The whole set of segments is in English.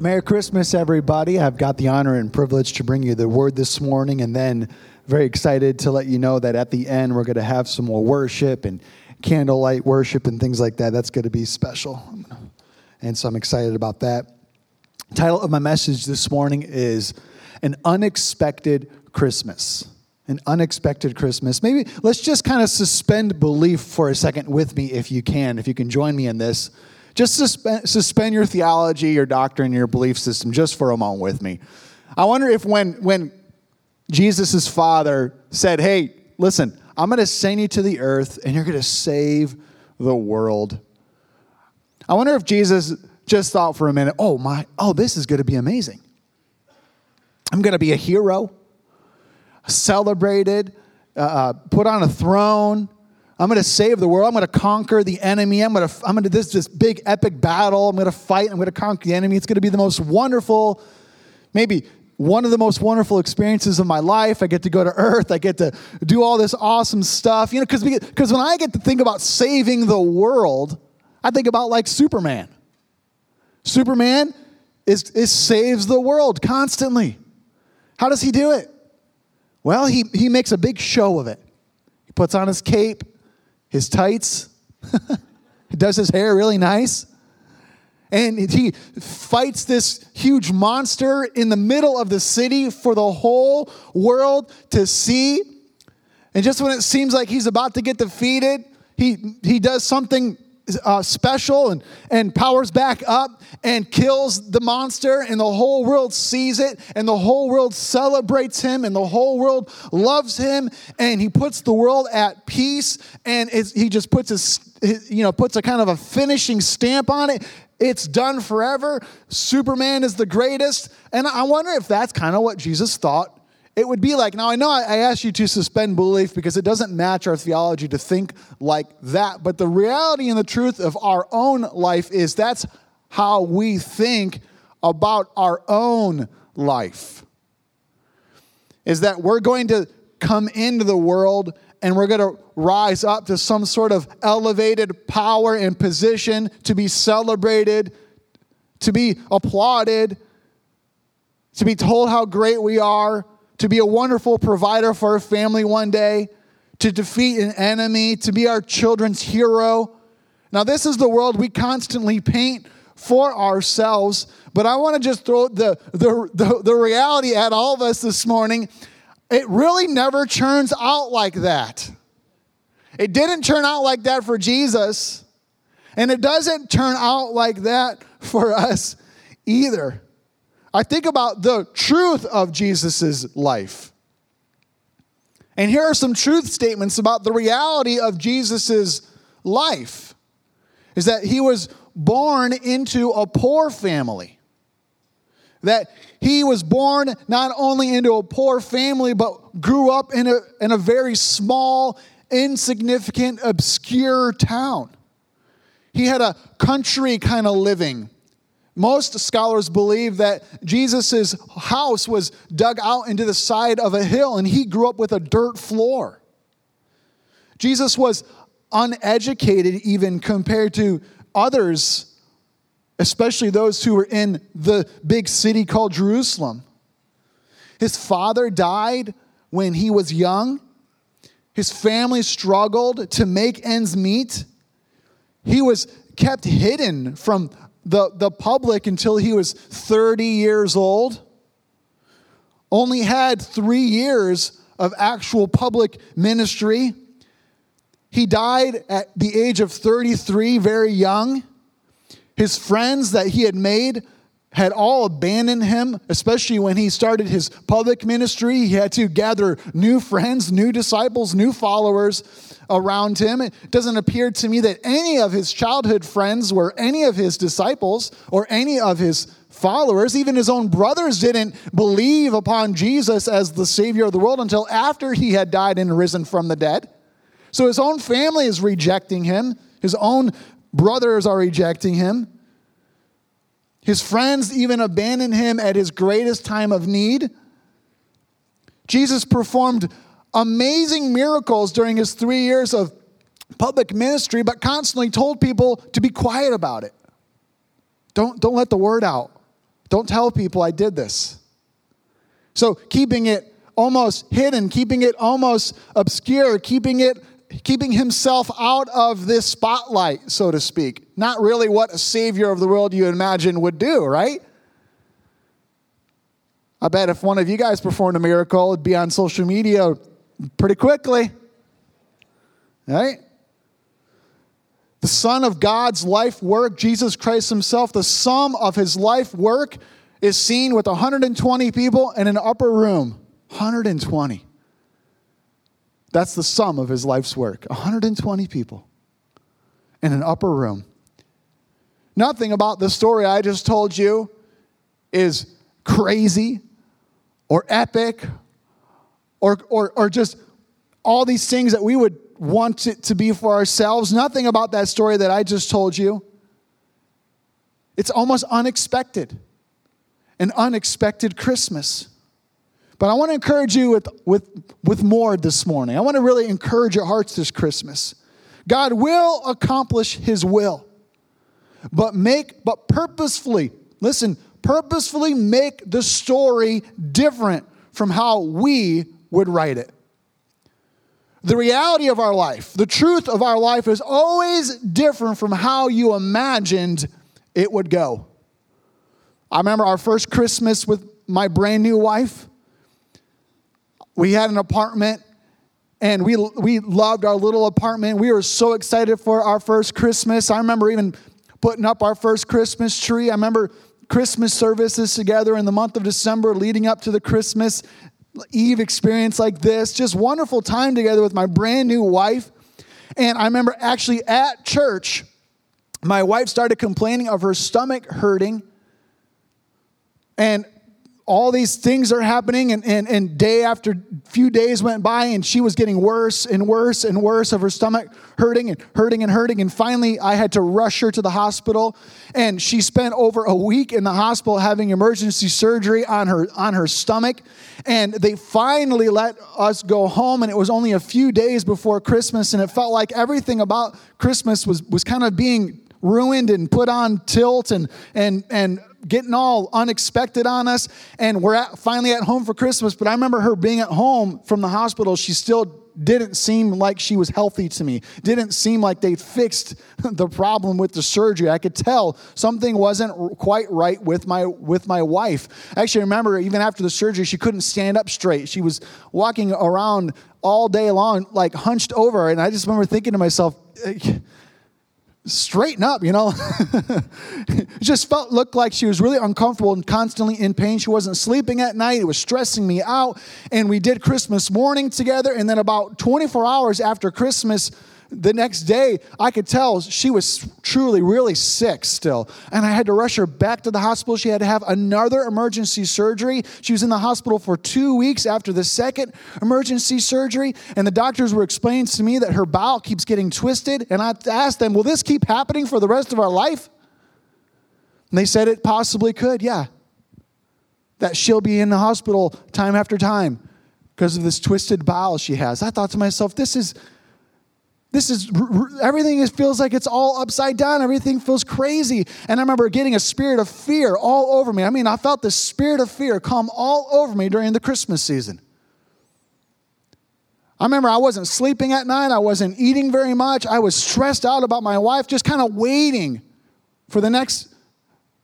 Merry Christmas, everybody. I've got the honor and privilege to bring you the word this morning, and then very excited to let you know that at the end we're going to have some more worship and candlelight worship and things like that. That's going to be special. And so I'm excited about that. title of my message this morning is An Unexpected Christmas. An unexpected Christmas. Maybe let's just kind of suspend belief for a second with me if you can, if you can join me in this. Just suspend, suspend your theology, your doctrine, your belief system just for a moment with me. I wonder if when, when Jesus' father said, Hey, listen, I'm going to send you to the earth and you're going to save the world. I wonder if Jesus just thought for a minute, Oh, my, oh, this is going to be amazing. I'm going to be a hero, celebrated, uh, uh put on a throne. I'm going to save the world. I'm going to conquer the enemy. I'm going to, I'm going to this, this big epic battle. I'm going to fight. I'm going to conquer the enemy. It's going to be the most wonderful, maybe one of the most wonderful experiences of my life. I get to go to earth. I get to do all this awesome stuff. You know, because because when I get to think about saving the world, I think about like Superman. Superman is, is saves the world constantly. How does he do it? Well, he, he makes a big show of it. He puts on his cape, his tights, he does his hair really nice. And he fights this huge monster in the middle of the city for the whole world to see. And just when it seems like he's about to get defeated, he, he does something uh, special and, and powers back up and kills the monster, and the whole world sees it, and the whole world celebrates him, and the whole world loves him, and he puts the world at peace, and he just puts a, you know, puts a kind of a finishing stamp on it. It's done forever. Superman is the greatest. And I wonder if that's kind of what Jesus thought it would be like. Now, I know I asked you to suspend belief because it doesn't match our theology to think like that, but the reality and the truth of our own life is that's how we think about our own life. Is that we're going to come into the world and we're going to rise up to some sort of elevated power and position to be celebrated, to be applauded, to be told how great we are to be a wonderful provider for our family one day, to defeat an enemy, to be our children's hero. Now, this is the world we constantly paint for ourselves, but I want to just throw the, the, the, the, reality at all of us this morning. It really never turns out like that. It didn't turn out like that for Jesus, and it doesn't turn out like that for us either. I think about the truth of Jesus' life. And here are some truth statements about the reality of Jesus' life. Is that he was born into a poor family. That he was born not only into a poor family, but grew up in a, in a very small, insignificant, obscure town. He had a country kind of living most scholars believe that Jesus' house was dug out into the side of a hill and he grew up with a dirt floor. Jesus was uneducated, even compared to others, especially those who were in the big city called Jerusalem. His father died when he was young. His family struggled to make ends meet. He was kept hidden from the, the public until he was 30 years old. Only had three years of actual public ministry. He died at the age of 33, very young. His friends that he had made had all abandoned him, especially when he started his public ministry. He had to gather new friends, new disciples, new followers around him. It doesn't appear to me that any of his childhood friends were any of his disciples or any of his followers. Even his own brothers didn't believe upon Jesus as the Savior of the world until after he had died and risen from the dead. So his own family is rejecting him, his own brothers are rejecting him. His friends even abandoned him at his greatest time of need. Jesus performed amazing miracles during his three years of public ministry, but constantly told people to be quiet about it. Don't, don't let the word out. Don't tell people I did this. So keeping it almost hidden, keeping it almost obscure, keeping it keeping himself out of this spotlight, so to speak. Not really what a savior of the world you imagine would do, right? I bet if one of you guys performed a miracle, it'd be on social media pretty quickly. Right? The Son of God's life work, Jesus Christ Himself, the sum of His life work is seen with 120 people in an upper room. 120. That's the sum of his life's work 120 people in an upper room. Nothing about the story I just told you is crazy or epic or, or, or just all these things that we would want it to be for ourselves. Nothing about that story that I just told you. It's almost unexpected, an unexpected Christmas. But I want to encourage you with, with, with more this morning. I want to really encourage your hearts this Christmas. God will accomplish his will, but make, but purposefully, listen, purposefully make the story different from how we would write it. The reality of our life, the truth of our life is always different from how you imagined it would go. I remember our first Christmas with my brand new wife we had an apartment and we, we loved our little apartment. We were so excited for our first Christmas. I remember even putting up our first Christmas tree. I remember Christmas services together in the month of December leading up to the Christmas Eve experience like this. Just wonderful time together with my brand new wife. And I remember actually at church, my wife started complaining of her stomach hurting. And all these things are happening and, and, and day after few days went by and she was getting worse and worse and worse of her stomach hurting and hurting and hurting and finally i had to rush her to the hospital and she spent over a week in the hospital having emergency surgery on her on her stomach and they finally let us go home and it was only a few days before christmas and it felt like everything about christmas was was kind of being ruined and put on tilt and and and getting all unexpected on us. And we're at, finally at home for Christmas. But I remember her being at home from the hospital. She still didn't seem like she was healthy to me. Didn't seem like they fixed the problem with the surgery. I could tell something wasn't quite right with my with my wife. Actually, remember even after the surgery, she couldn't stand up straight. She was walking around all day long, like hunched over. And I just remember thinking to myself straighten up, you know. it just felt looked like she was really uncomfortable and constantly in pain. She wasn't sleeping at night. It was stressing me out. And we did Christmas morning together. And then about 24 hours after Christmas, the next day, I could tell she was truly really sick still. And I had to rush her back to the hospital. She had to have another emergency surgery. She was in the hospital for two weeks after the second emergency surgery. And the doctors were explaining to me that her bowel keeps getting twisted. And I asked them, Will this keep happening for the rest of our life? And they said it possibly could, yeah. That she'll be in the hospital time after time because of this twisted bowel she has. I thought to myself, this is this is everything is, feels like it's all upside down. Everything feels crazy. And I remember getting a spirit of fear all over me. I mean, I felt the spirit of fear come all over me during the Christmas season. I remember I wasn't sleeping at night. I wasn't eating very much. I was stressed out about my wife, just kind of waiting for the next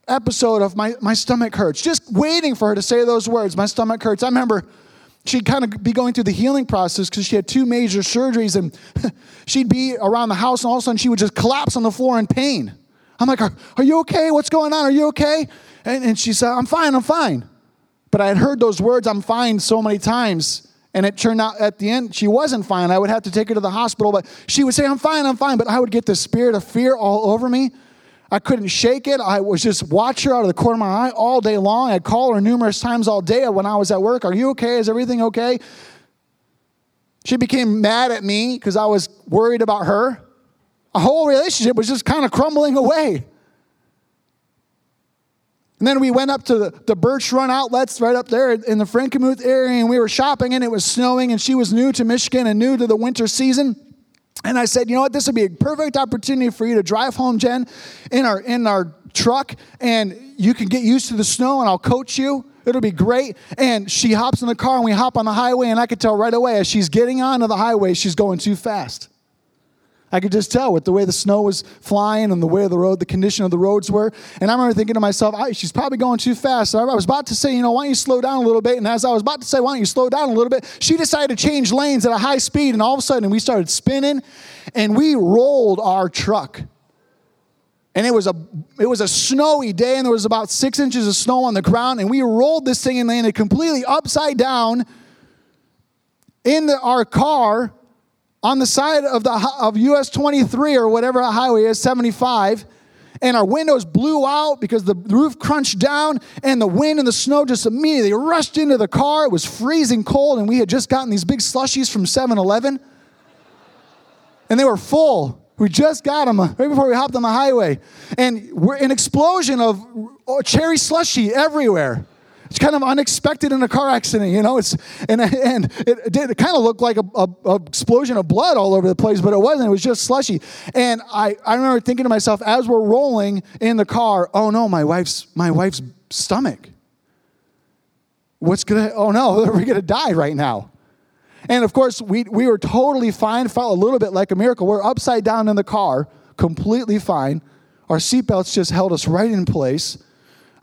episode of my, my stomach hurts, just waiting for her to say those words. My stomach hurts. I remember she'd kind of be going through the healing process because she had two major surgeries and she'd be around the house and all of a sudden she would just collapse on the floor in pain. I'm like, Are, are you okay? What's going on? Are you okay? And, and she said, I'm fine, I'm fine. But I had heard those words, I'm fine, so many times. And it turned out at the end, she wasn't fine. I would have to take her to the hospital, but she would say, I'm fine, I'm fine. But I would get the spirit of fear all over me. I couldn't shake it. I was just watch her out of the corner of my eye all day long. I'd call her numerous times all day when I was at work. Are you okay? Is everything okay? She became mad at me because I was worried about her. A whole relationship was just kind of crumbling away. And then we went up to the, the Birch Run outlets right up there in the Frankenmuth area, and we were shopping, and it was snowing, and she was new to Michigan and new to the winter season. And I said, you know what, this would be a perfect opportunity for you to drive home, Jen, in our in our truck, and you can get used to the snow, and I'll coach you. It'll be great. And she hops in the car, and we hop on the highway, and I could tell right away as she's getting onto the highway, she's going too fast. I could just tell with the way the snow was flying and the way of the road, the condition of the roads were. And I remember thinking to myself, she's probably going too fast. I was about to say, you know, why don't you slow down a little bit? And as I was about to say, why don't you slow down a little bit? She decided to change lanes at a high speed. And all of a sudden, we started spinning and we rolled our truck. And it was a it was a snowy day, and there was about six inches of snow on the ground, and we rolled this thing and landed completely upside down in the, our car on the side of the of US 23 or whatever highway is, 75, and our windows blew out because the roof crunched down and the wind and the snow just immediately rushed into the car. It was freezing cold, and we had just gotten these big slushies from 7-Eleven. And they were full. We just got them uh, right before we hopped on the highway. And we're an explosion of uh, cherry slushy everywhere. It's kind of unexpected in a car accident, you know. It's and and it did it kind of looked like a, a, a, explosion of blood all over the place, but it wasn't. It was just slushy. And I, I remember thinking to myself as we're rolling in the car, oh no, my wife's my wife's stomach. What's gonna? Oh no, we're gonna die right now. And of course, we we were totally fine. Felt a little bit like a miracle. We're upside down in the car, completely fine. Our seatbelts just held us right in place.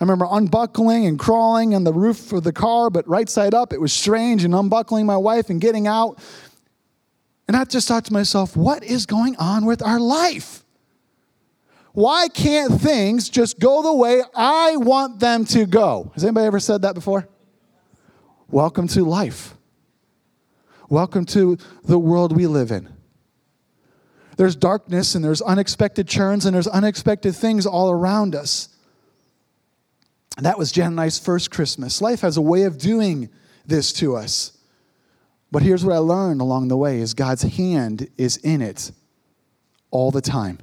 I remember unbuckling and crawling on the roof of the car, but right side up, it was strange, and unbuckling my wife and getting out. And I just thought to myself, what is going on with our life? Why can't things just go the way I want them to go? Has anybody ever said that before? Welcome to life. Welcome to the world we live in. There's darkness and there's unexpected churns and there's unexpected things all around us. And that was Jen and I's first Christmas. Life has a way of doing this to us. But here's what I learned along the way is God's hand is in it all the time.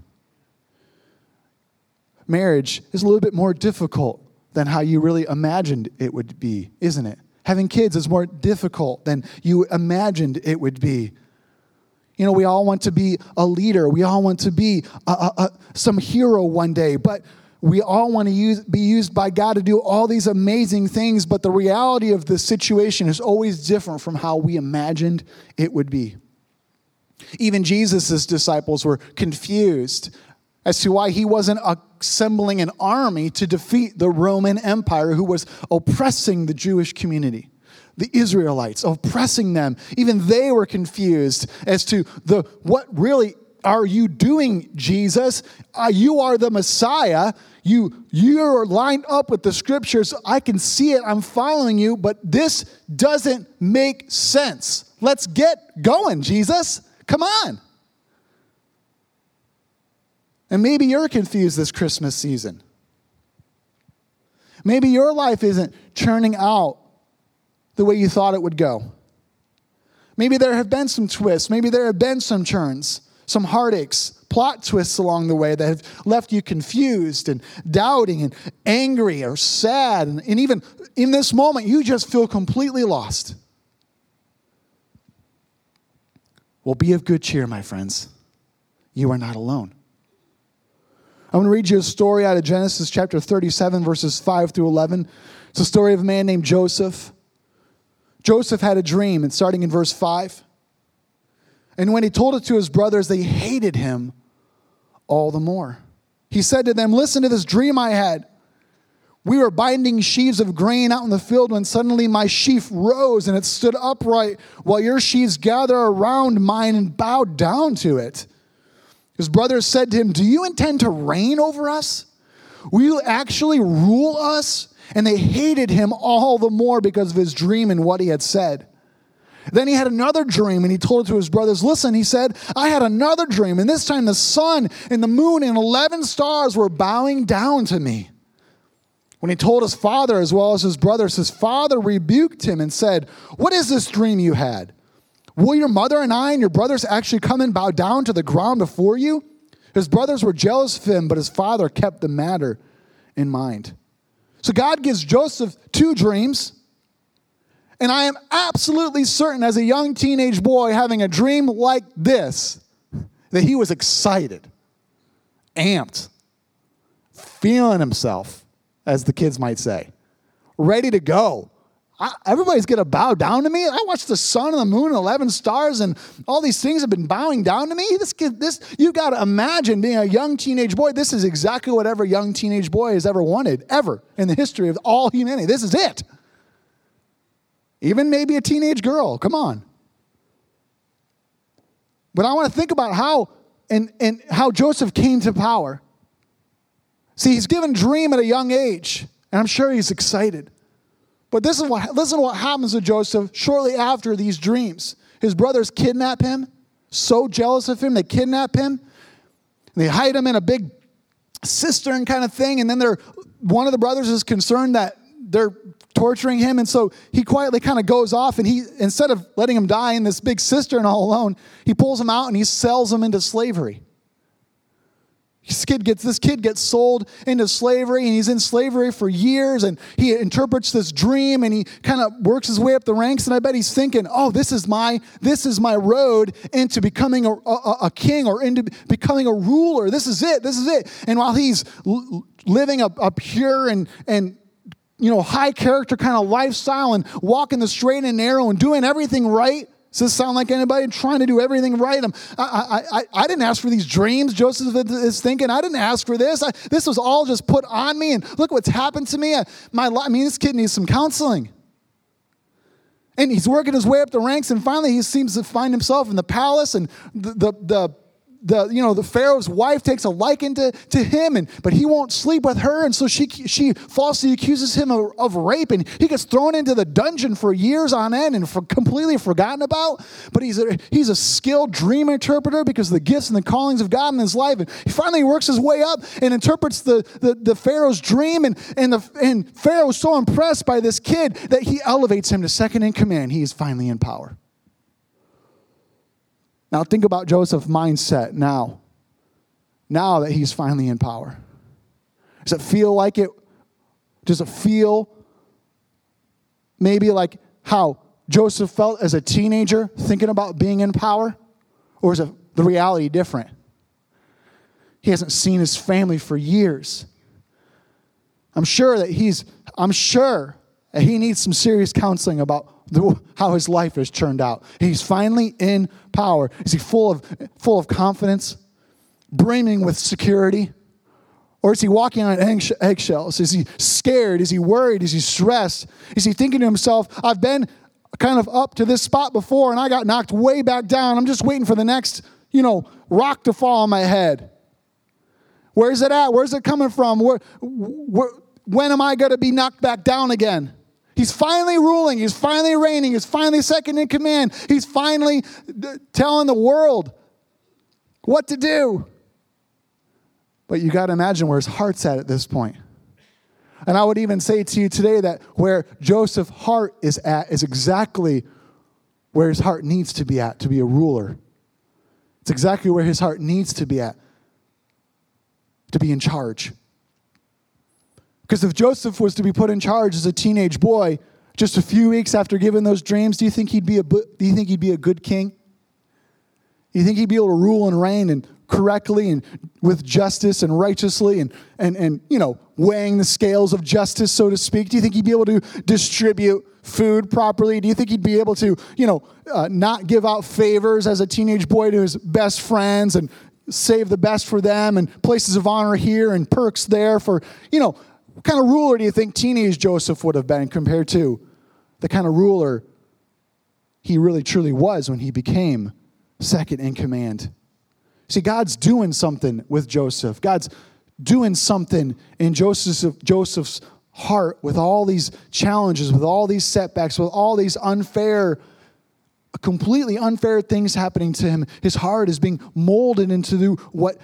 Marriage is a little bit more difficult than how you really imagined it would be, isn't it? Having kids is more difficult than you imagined it would be. You know, we all want to be a leader. We all want to be a, a, a, some hero one day. But we all want to use, be used by God to do all these amazing things, but the reality of the situation is always different from how we imagined it would be. Even Jesus' disciples were confused as to why he wasn't assembling an army to defeat the Roman Empire who was oppressing the Jewish community. The Israelites, oppressing them. Even they were confused as to the what really are you doing, Jesus? Uh, you are the Messiah. You, you're lined up with the scriptures. I can see it. I'm following you, but this doesn't make sense. Let's get going, Jesus. Come on. And maybe you're confused this Christmas season. Maybe your life isn't churning out the way you thought it would go. Maybe there have been some twists. Maybe there have been some churns some heartaches, plot twists along the way that have left you confused and doubting and angry or sad. And, and even in this moment, you just feel completely lost. Well, be of good cheer, my friends. You are not alone. I'm going to read you a story out of Genesis chapter 37, verses 5 through 11. It's a story of a man named Joseph. Joseph had a dream, and starting in verse 5. And when he told it to his brothers, they hated him all the more. He said to them, Listen to this dream I had. We were binding sheaves of grain out in the field when suddenly my sheaf rose and it stood upright while your sheaves gather around mine and bowed down to it. His brothers said to him, Do you intend to reign over us? Will you actually rule us? And they hated him all the more because of his dream and what he had said. Then he had another dream and he told it to his brothers. Listen, he said, I had another dream, and this time the sun and the moon and 11 stars were bowing down to me. When he told his father as well as his brothers, his father rebuked him and said, What is this dream you had? Will your mother and I and your brothers actually come and bow down to the ground before you? His brothers were jealous of him, but his father kept the matter in mind. So God gives Joseph two dreams. And I am absolutely certain, as a young teenage boy having a dream like this, that he was excited, amped, feeling himself, as the kids might say, ready to go. I, everybody's going to bow down to me. I watched the sun and the moon and 11 stars and all these things have been bowing down to me. This kid, this, you got to imagine being a young teenage boy. This is exactly what every young teenage boy has ever wanted, ever in the history of all humanity. This is it. Even maybe a teenage girl. Come on. But I want to think about how and, and how Joseph came to power. See, he's given dream at a young age, and I'm sure he's excited. But this is what listen to what happens to Joseph shortly after these dreams. His brothers kidnap him, so jealous of him, they kidnap him. They hide him in a big cistern kind of thing, and then they're one of the brothers is concerned that they're torturing him, and so he quietly kind of goes off, and he instead of letting him die in this big cistern all alone, he pulls him out and he sells him into slavery. This kid gets this kid gets sold into slavery and he's in slavery for years and he interprets this dream and he kind of works his way up the ranks and I bet he's thinking, "Oh, this is my this is my road into becoming a, a, a king or into becoming a ruler. This is it. This is it." And while he's l- living a, a pure and and you know high character kind of lifestyle and walking the straight and narrow and doing everything right, does this sound like anybody trying to do everything right? I, I, I, I didn't ask for these dreams, Joseph is thinking. I didn't ask for this. I, this was all just put on me, and look what's happened to me. I, my, I mean, this kid needs some counseling. And he's working his way up the ranks, and finally he seems to find himself in the palace, and the, the, the the you know the pharaoh's wife takes a liking to, to him and but he won't sleep with her. And so she she falsely accuses him of, of rape and he gets thrown into the dungeon for years on end and for completely forgotten about. But he's a he's a skilled dream interpreter because of the gifts and the callings of god in his life. And he finally works his way up and interprets the the, the pharaoh's dream. And and the and pharaoh is so impressed by this kid that he elevates him to second in command. He is finally in power now, think about Joseph's mindset now. Now that he's finally in power. Does it feel like it? Does it feel maybe like how Joseph felt as a teenager thinking about being in power? Or is it the reality different? He hasn't seen his family for years. I'm sure that he's, I'm sure that he needs some serious counseling about the, how his life has turned out. He's finally in power. Is he full of, full of confidence, brimming with security? Or is he walking on eggshells? Is he scared? Is he worried? Is he stressed? Is he thinking to himself, I've been kind of up to this spot before and I got knocked way back down. I'm just waiting for the next, you know, rock to fall on my head. Where's it at? Where's it coming from? Where, where, when am I going to be knocked back down again? He's finally ruling. He's finally reigning. He's finally second in command. He's finally uh, telling the world what to do. But you got to imagine where his heart's at at this point. And I would even say to you today that where Joseph's heart is at is exactly where his heart needs to be at to be a ruler. It's exactly where his heart needs to be at to be in charge. Because if Joseph was to be put in charge as a teenage boy, just a few weeks after giving those dreams, do you think he'd be a, do you think he'd be a good king? Do you think he'd be able to rule and reign and correctly and with justice and righteously and, and, and you know, weighing the scales of justice, so to speak? Do you think he'd be able to distribute food properly? Do you think he'd be able to, you know, uh, not give out favors as a teenage boy to his best friends and save the best for them and places of honor here and perks there for, you know, what kind of ruler do you think teenage Joseph would have been compared to the kind of ruler he really truly was when he became second in command? See, God's doing something with Joseph. God's doing something in Joseph's, Joseph's heart with all these challenges, with all these setbacks, with all these unfair, completely unfair things happening to him. His heart is being molded into what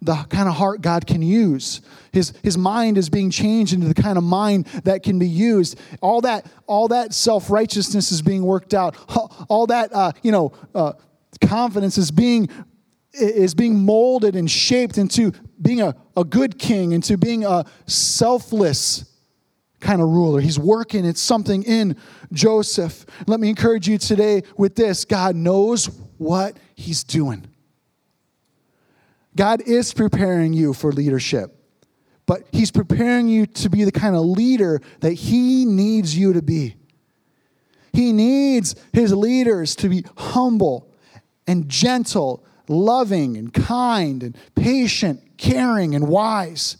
the kind of heart God can use. His, his mind is being changed into the kind of mind that can be used. All that, all that self righteousness is being worked out. All that, uh, you know, uh, confidence is being, is being molded and shaped into being a, a good king, into being a selfless kind of ruler. He's working, it's something in Joseph. Let me encourage you today with this God knows what he's doing. God is preparing you for leadership, but He's preparing you to be the kind of leader that He needs you to be. He needs His leaders to be humble and gentle, loving and kind and patient, caring and wise.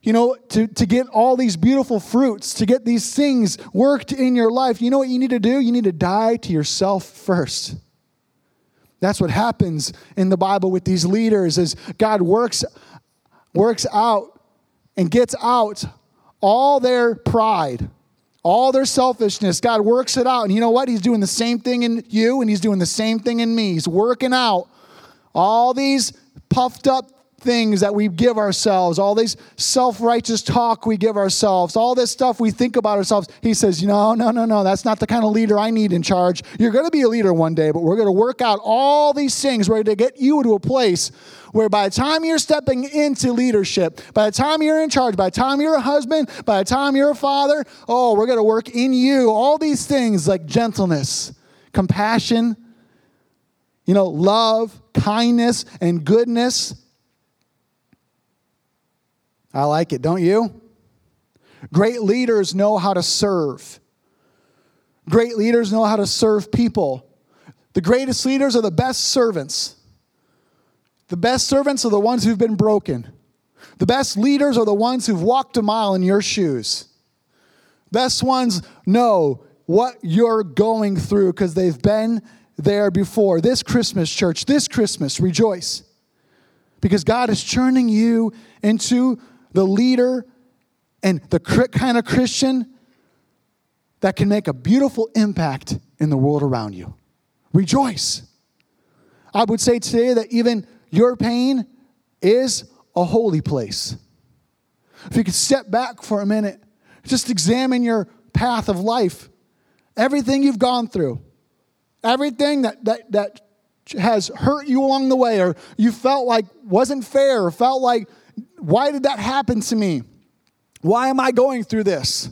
You know, to, to get all these beautiful fruits, to get these things worked in your life, you know what you need to do? You need to die to yourself first. That's what happens in the Bible with these leaders is God works works out and gets out all their pride, all their selfishness. God works it out. And you know what? He's doing the same thing in you and he's doing the same thing in me. He's working out all these puffed up things that we give ourselves, all these self righteous talk we give ourselves, all this stuff we think about ourselves. He says, No, no, no, no, that's not the kind of leader I need in charge. You're going to be a leader one day, but we're going to work out all these things. We're going to get you to a place where by the time you're stepping into leadership, by the time you're in charge, by the time you're a husband, by the time you're a father, oh, we're going to work in you all these things like gentleness, compassion, you know, love, kindness, and goodness I like it, don't you? Great leaders know how to serve. Great leaders know how to serve people. The greatest leaders are the best servants. The best servants are the ones who've been broken. The best leaders are the ones who've walked a mile in your shoes. Best ones know what you're going through because they've been there before. This Christmas, church, this Christmas, rejoice. Because God is churning you into the leader and the kind of Christian that can make a beautiful impact in the world around you. Rejoice. I would say today that even your pain is a holy place. If you could step back for a minute, just examine your path of life, everything you've gone through, everything that, that, that has hurt you along the way, or you felt like wasn't fair, or felt like why did that happen to me? Why am I going through this?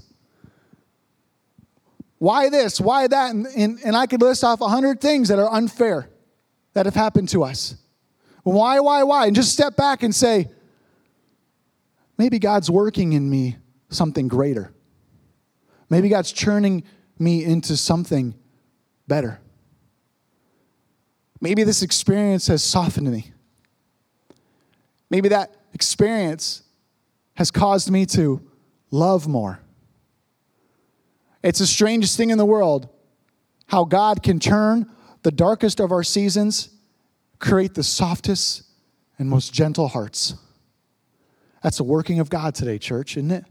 Why this? Why that? And, and, and I could list off a hundred things that are unfair that have happened to us. Why, why, why? And just step back and say, maybe God's working in me something greater. Maybe God's churning me into something better. Maybe this experience has softened me. Maybe that experience has caused me to love more. It's the strangest thing in the world how God can turn the darkest of our seasons, create the softest and most gentle hearts. That's a working of God today, church, isn't it?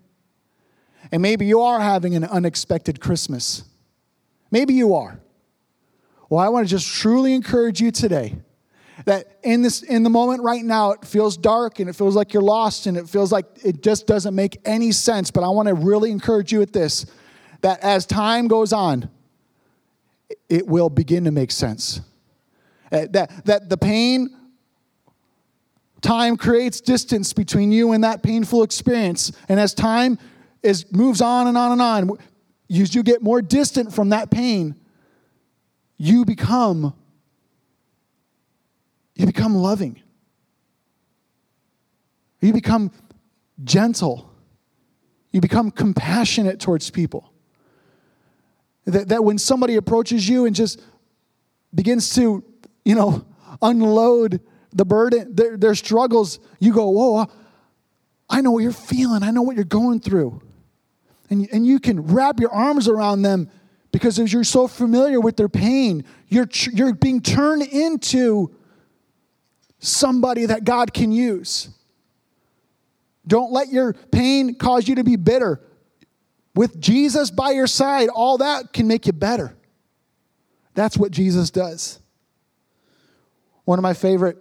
And maybe you are having an unexpected Christmas. Maybe you are. Well, I want to just truly encourage you today that in this in the moment right now it feels dark and it feels like you're lost and it feels like it just doesn't make any sense. But i want to really encourage you with this that as time goes on it will begin to make sense. Uh, that that the pain time creates distance between you and that painful experience. And as time is moves on and on and on as you get more distant from that pain you become you become loving. You become gentle. You become compassionate towards people. That, that when somebody approaches you and just begins to, you know, unload the burden, their, their struggles, you go, whoa, I know what you're feeling. I know what you're going through. And, and you can wrap your arms around them because you're so familiar with their pain, you're, you're being turned into somebody that God can use. Don't let your pain cause you to be bitter. With Jesus by your side, all that can make you better. That's what Jesus does. One of my favorite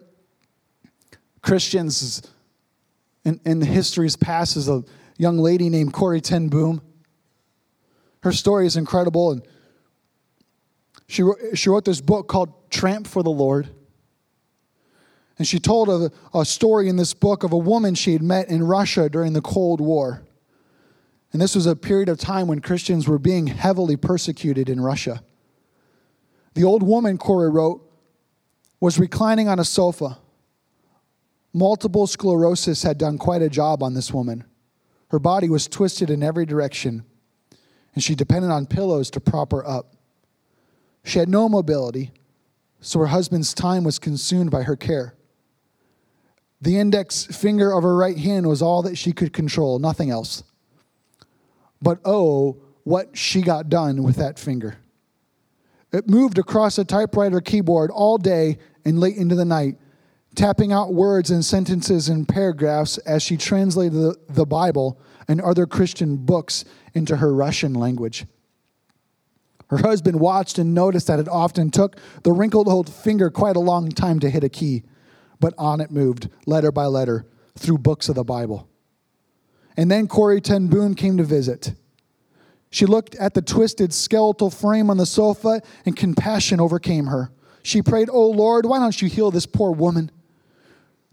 Christians in, in the history's past is a young lady named Corrie ten Boom. Her story is incredible, and she she wrote this book called Tramp for the Lord. And she told a, a story in this book of a woman she had met in Russia during the Cold War. And this was a period of time when Christians were being heavily persecuted in Russia. The old woman, Corrie wrote, was reclining on a sofa multiple sclerosis had done quite a job on this woman. Her body was twisted in every direction, and she depended on pillows to prop her up. She had no mobility, so her husband's time was consumed by her care. The index finger of her right hand was all that she could control, nothing else. But oh, what she got done with that finger. It moved across a typewriter keyboard all day and late into the night, tapping out words and sentences and paragraphs as she translated the, Bible and other Christian books into her Russian language. Her husband watched and noticed that it often took the wrinkled old finger quite a long time to hit a key, but on it moved, letter by letter, through books of the Bible. And then Corrie ten Boom came to visit. She looked at the twisted skeletal frame on the sofa, and compassion overcame her. She prayed, Oh Lord, why don't you heal this poor woman?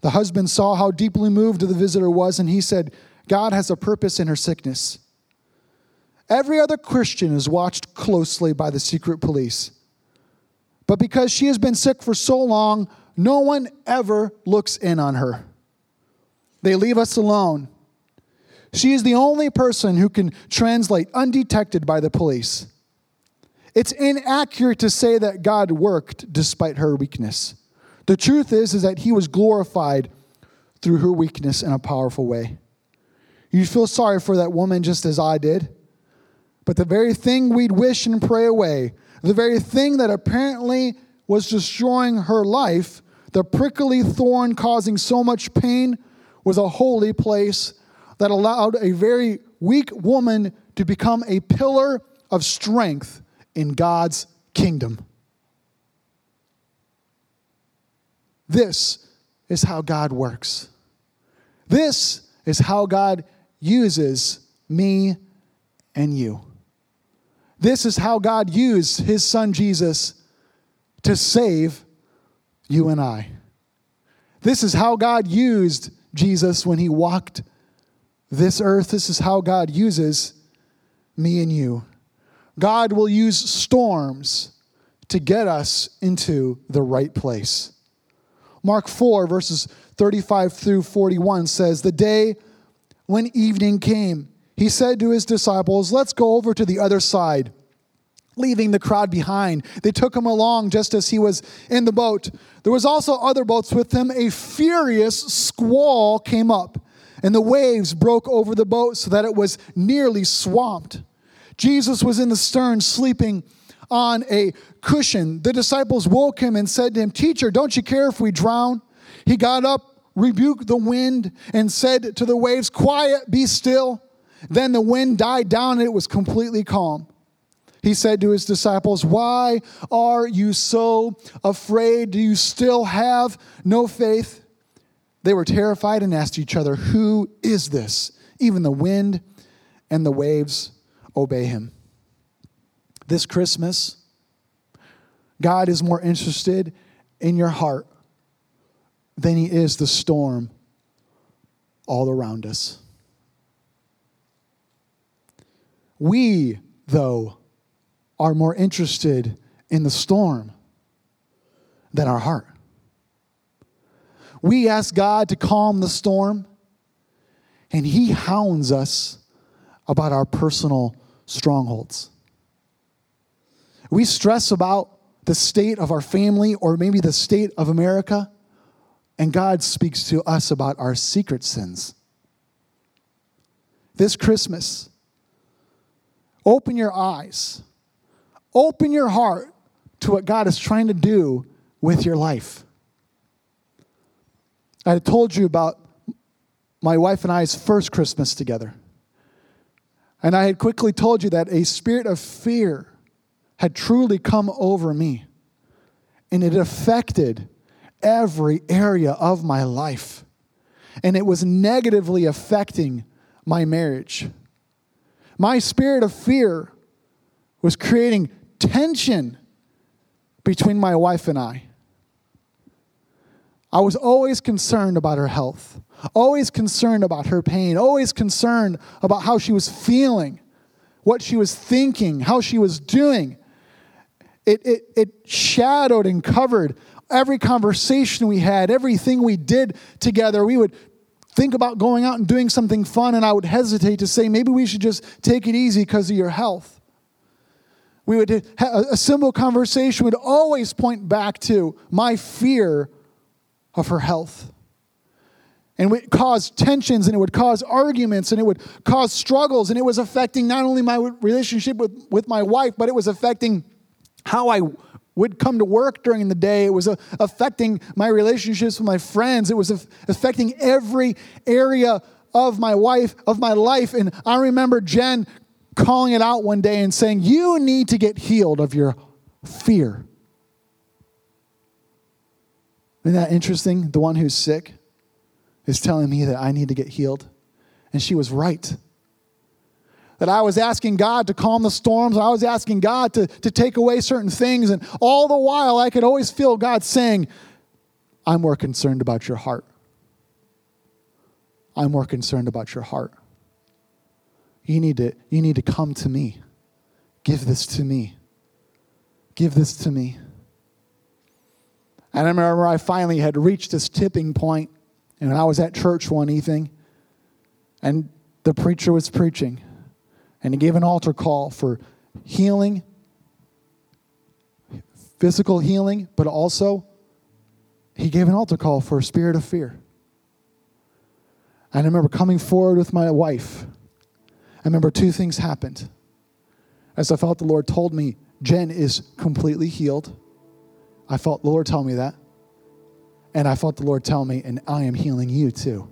The husband saw how deeply moved the visitor was, and he said, God has a purpose in her sickness. Every other Christian is watched closely by the secret police. But because she has been sick for so long, no one ever looks in on her. They leave us alone. She is the only person who can translate undetected by the police. It's inaccurate to say that God worked despite her weakness. The truth is, is that he was glorified through her weakness in a powerful way. You feel sorry for that woman just as I did. But the very thing we'd wish and pray away, the very thing that apparently was destroying her life, the prickly thorn causing so much pain, was a holy place that allowed a very weak woman to become a pillar of strength in God's kingdom. This is how God works. This is how God uses me and you. This is how God used his son Jesus to save you and I. This is how God used Jesus when he walked this earth. This is how God uses me and you. God will use storms to get us into the right place. Mark 4, verses 35 through 41 says, The day when evening came, he said to his disciples, Let's go over to the other side. Leaving the crowd behind, they took him along just as he was in the boat. There was also other boats with him. A furious squall came up, and the waves broke over the boat so that it was nearly swamped. Jesus was in the stern, sleeping on a cushion. The disciples woke him and said to him, Teacher, don't you care if we drown? He got up, rebuked the wind, and said to the waves, Quiet, be still. Then the wind died down and it was completely calm. He said to his disciples, Why are you so afraid? Do you still have no faith? They were terrified and asked each other, Who is this? Even the wind and the waves obey him. This Christmas, God is more interested in your heart than he is the storm all around us. We, though, are more interested in the storm than our heart. We ask God to calm the storm, and He hounds us about our personal strongholds. We stress about the state of our family or maybe the state of America, and God speaks to us about our secret sins. This Christmas, Open your eyes, open your heart to what God is trying to do with your life. I had told you about my wife and I's first Christmas together. And I had quickly told you that a spirit of fear had truly come over me. And it affected every area of my life. And it was negatively affecting my marriage. My spirit of fear was creating tension between my wife and I. I was always concerned about her health, always concerned about her pain, always concerned about how she was feeling, what she was thinking, how she was doing. It, it, it shadowed and covered every conversation we had, everything we did together, we would think about going out and doing something fun, and I would hesitate to say, maybe we should just take it easy because of your health. We would a simple conversation would always point back to my fear of her health. And it would cause tensions and it would cause arguments and it would cause struggles. And it was affecting not only my relationship with, with my wife, but it was affecting how I would come to work during the day. It was uh, affecting my relationships with my friends. It was affecting every area of my wife, of my life. And I remember Jen calling it out one day and saying, You need to get healed of your fear. Isn't that interesting? The one who's sick is telling me that I need to get healed. And she was right. That I was asking God to calm the storms, I was asking God to, to take away certain things, and all the while I could always feel God saying, I'm more concerned about your heart. I'm more concerned about your heart. You need to, you need to come to me. Give this to me. Give this to me. And I remember I finally had reached this tipping point, and I was at church one evening, and the preacher was preaching, and he gave an altar call for healing, physical healing, but also he gave an altar call for a spirit of fear. And I remember coming forward with my wife. I remember two things happened. As I felt the Lord told me, Jen is completely healed I felt the Lord tell me that. And I felt the Lord tell me, and I am healing you too.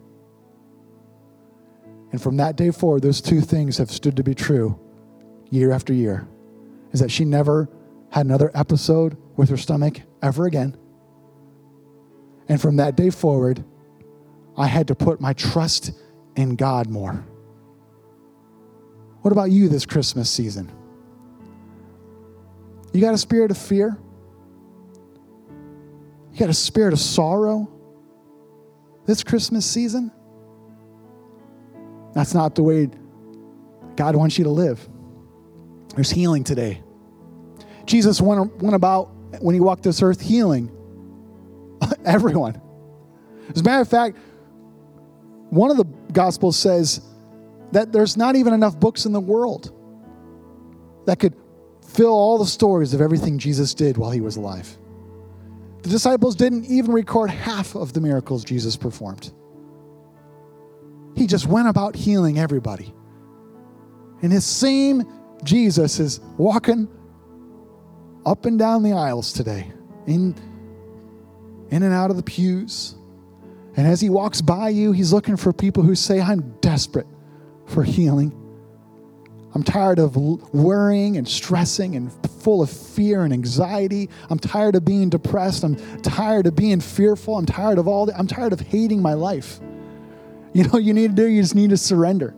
And from that day forward, those two things have stood to be true year after year. Is that she never had another episode with her stomach ever again. And from that day forward, I had to put my trust in God more. What about you this Christmas season? You got a spirit of fear? You got a spirit of sorrow this Christmas season? That's not the way God wants you to live. There's healing today. Jesus went, went about, when he walked this earth, healing everyone. As a matter of fact, one of the Gospels says that there's not even enough books in the world that could fill all the stories of everything Jesus did while he was alive. The disciples didn't even record half of the miracles Jesus performed. He just went about healing everybody. And his same Jesus is walking up and down the aisles today, in, in and out of the pews. And as he walks by you, he's looking for people who say, I'm desperate for healing. I'm tired of worrying and stressing and full of fear and anxiety. I'm tired of being depressed. I'm tired of being fearful. I'm tired of all that. I'm tired of hating my life. You know what you need to do? You just need to surrender.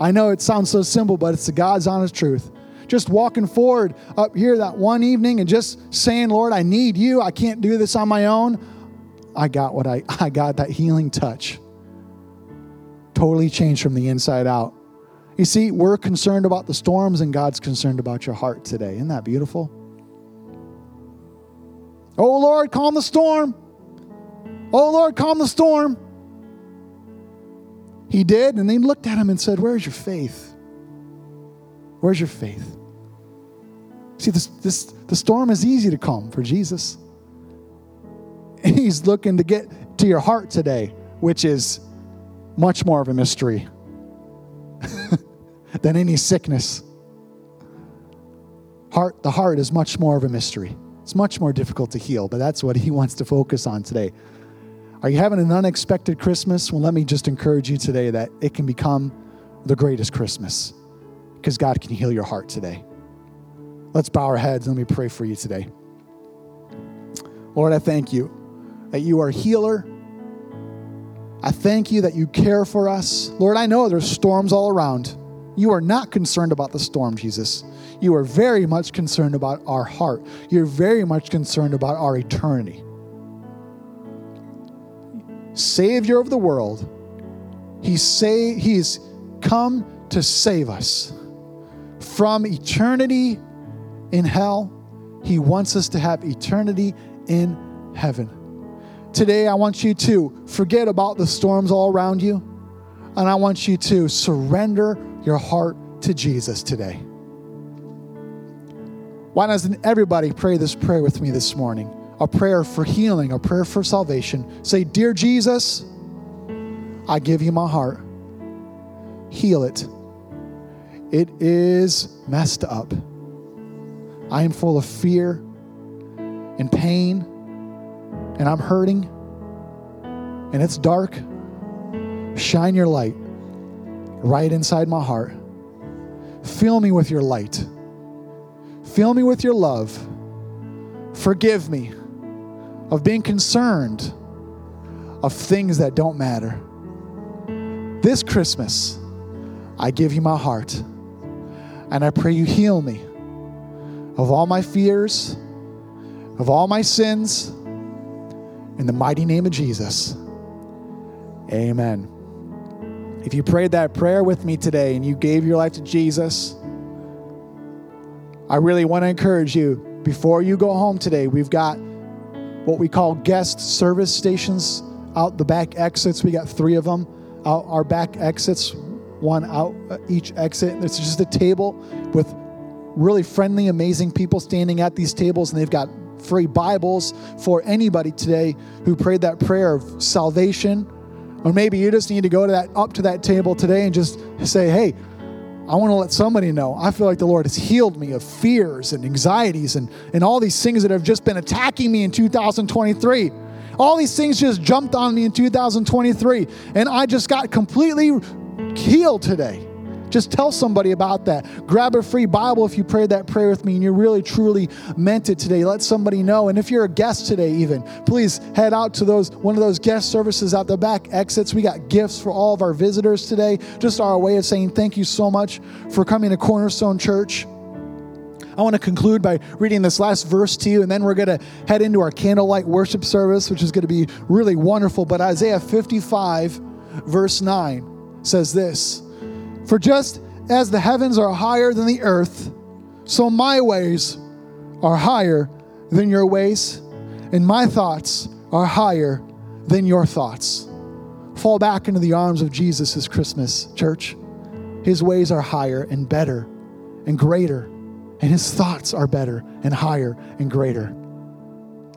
I know it sounds so simple, but it's the God's honest truth. Just walking forward up here that one evening and just saying, Lord, I need you. I can't do this on my own. I got what I, I got that healing touch. Totally changed from the inside out. You see, we're concerned about the storms, and God's concerned about your heart today. Isn't that beautiful? Oh Lord, calm the storm. Oh Lord, calm the storm. He did, and they looked at him and said, Where's your faith? Where's your faith? See, this, this, the storm is easy to calm for Jesus. He's looking to get to your heart today, which is much more of a mystery. than any sickness. Heart, the heart is much more of a mystery. It's much more difficult to heal, but that's what he wants to focus on today. Are you having an unexpected Christmas? Well, let me just encourage you today that it can become the greatest Christmas because God can heal your heart today. Let's bow our heads and let me pray for you today. Lord, I thank you that you are healer. I thank you that you care for us. Lord, I know there's storms all around. You are not concerned about the storm, Jesus. You are very much concerned about our heart. You're very much concerned about our eternity. Savior of the world, He's, say, he's come to save us from eternity in hell. He wants us to have eternity in heaven. Today, I want you to forget about the storms all around you, and I want you to surrender your heart to Jesus today. Why doesn't everybody pray this prayer with me this morning? A prayer for healing, a prayer for salvation. Say, Dear Jesus, I give you my heart. Heal it. It is messed up. I am full of fear and pain, and I'm hurting, and it's dark. Shine your light right inside my heart. Fill me with your light. Fill me with your love. Forgive me of being concerned of things that don't matter. This Christmas, I give you my heart. And I pray you heal me of all my fears, of all my sins. In the mighty name of Jesus. Amen. If you prayed that prayer with me today and you gave your life to Jesus, I really want to encourage you before you go home today, we've got what we call guest service stations out the back exits. We got three of them out our back exits, one out uh, each exit. It's just a table with really friendly, amazing people standing at these tables, and they've got free Bibles for anybody today who prayed that prayer of salvation. Or maybe you just need to go to that up to that table today and just say, "Hey, I want to let somebody know. I feel like the Lord has healed me of fears and anxieties and, and all these things that have just been attacking me in 2023. All these things just jumped on me in 2023, and I just got completely healed today. Just tell somebody about that. Grab a free Bible if you prayed that prayer with me and you really truly meant it today. Let somebody know. And if you're a guest today, even, please head out to those one of those guest services out the back exits. We got gifts for all of our visitors today. Just our way of saying thank you so much for coming to Cornerstone Church. I want to conclude by reading this last verse to you, and then we're going to head into our candlelight worship service, which is going to be really wonderful. But Isaiah 55, verse 9 says this For just as the heavens are higher than the earth, so my ways are higher than your ways, and my thoughts are higher than your thoughts. Fall back into the arms of Jesus this Christmas, church. His ways are higher and better and greater and his thoughts are better and higher and greater.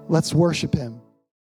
Let's worship him.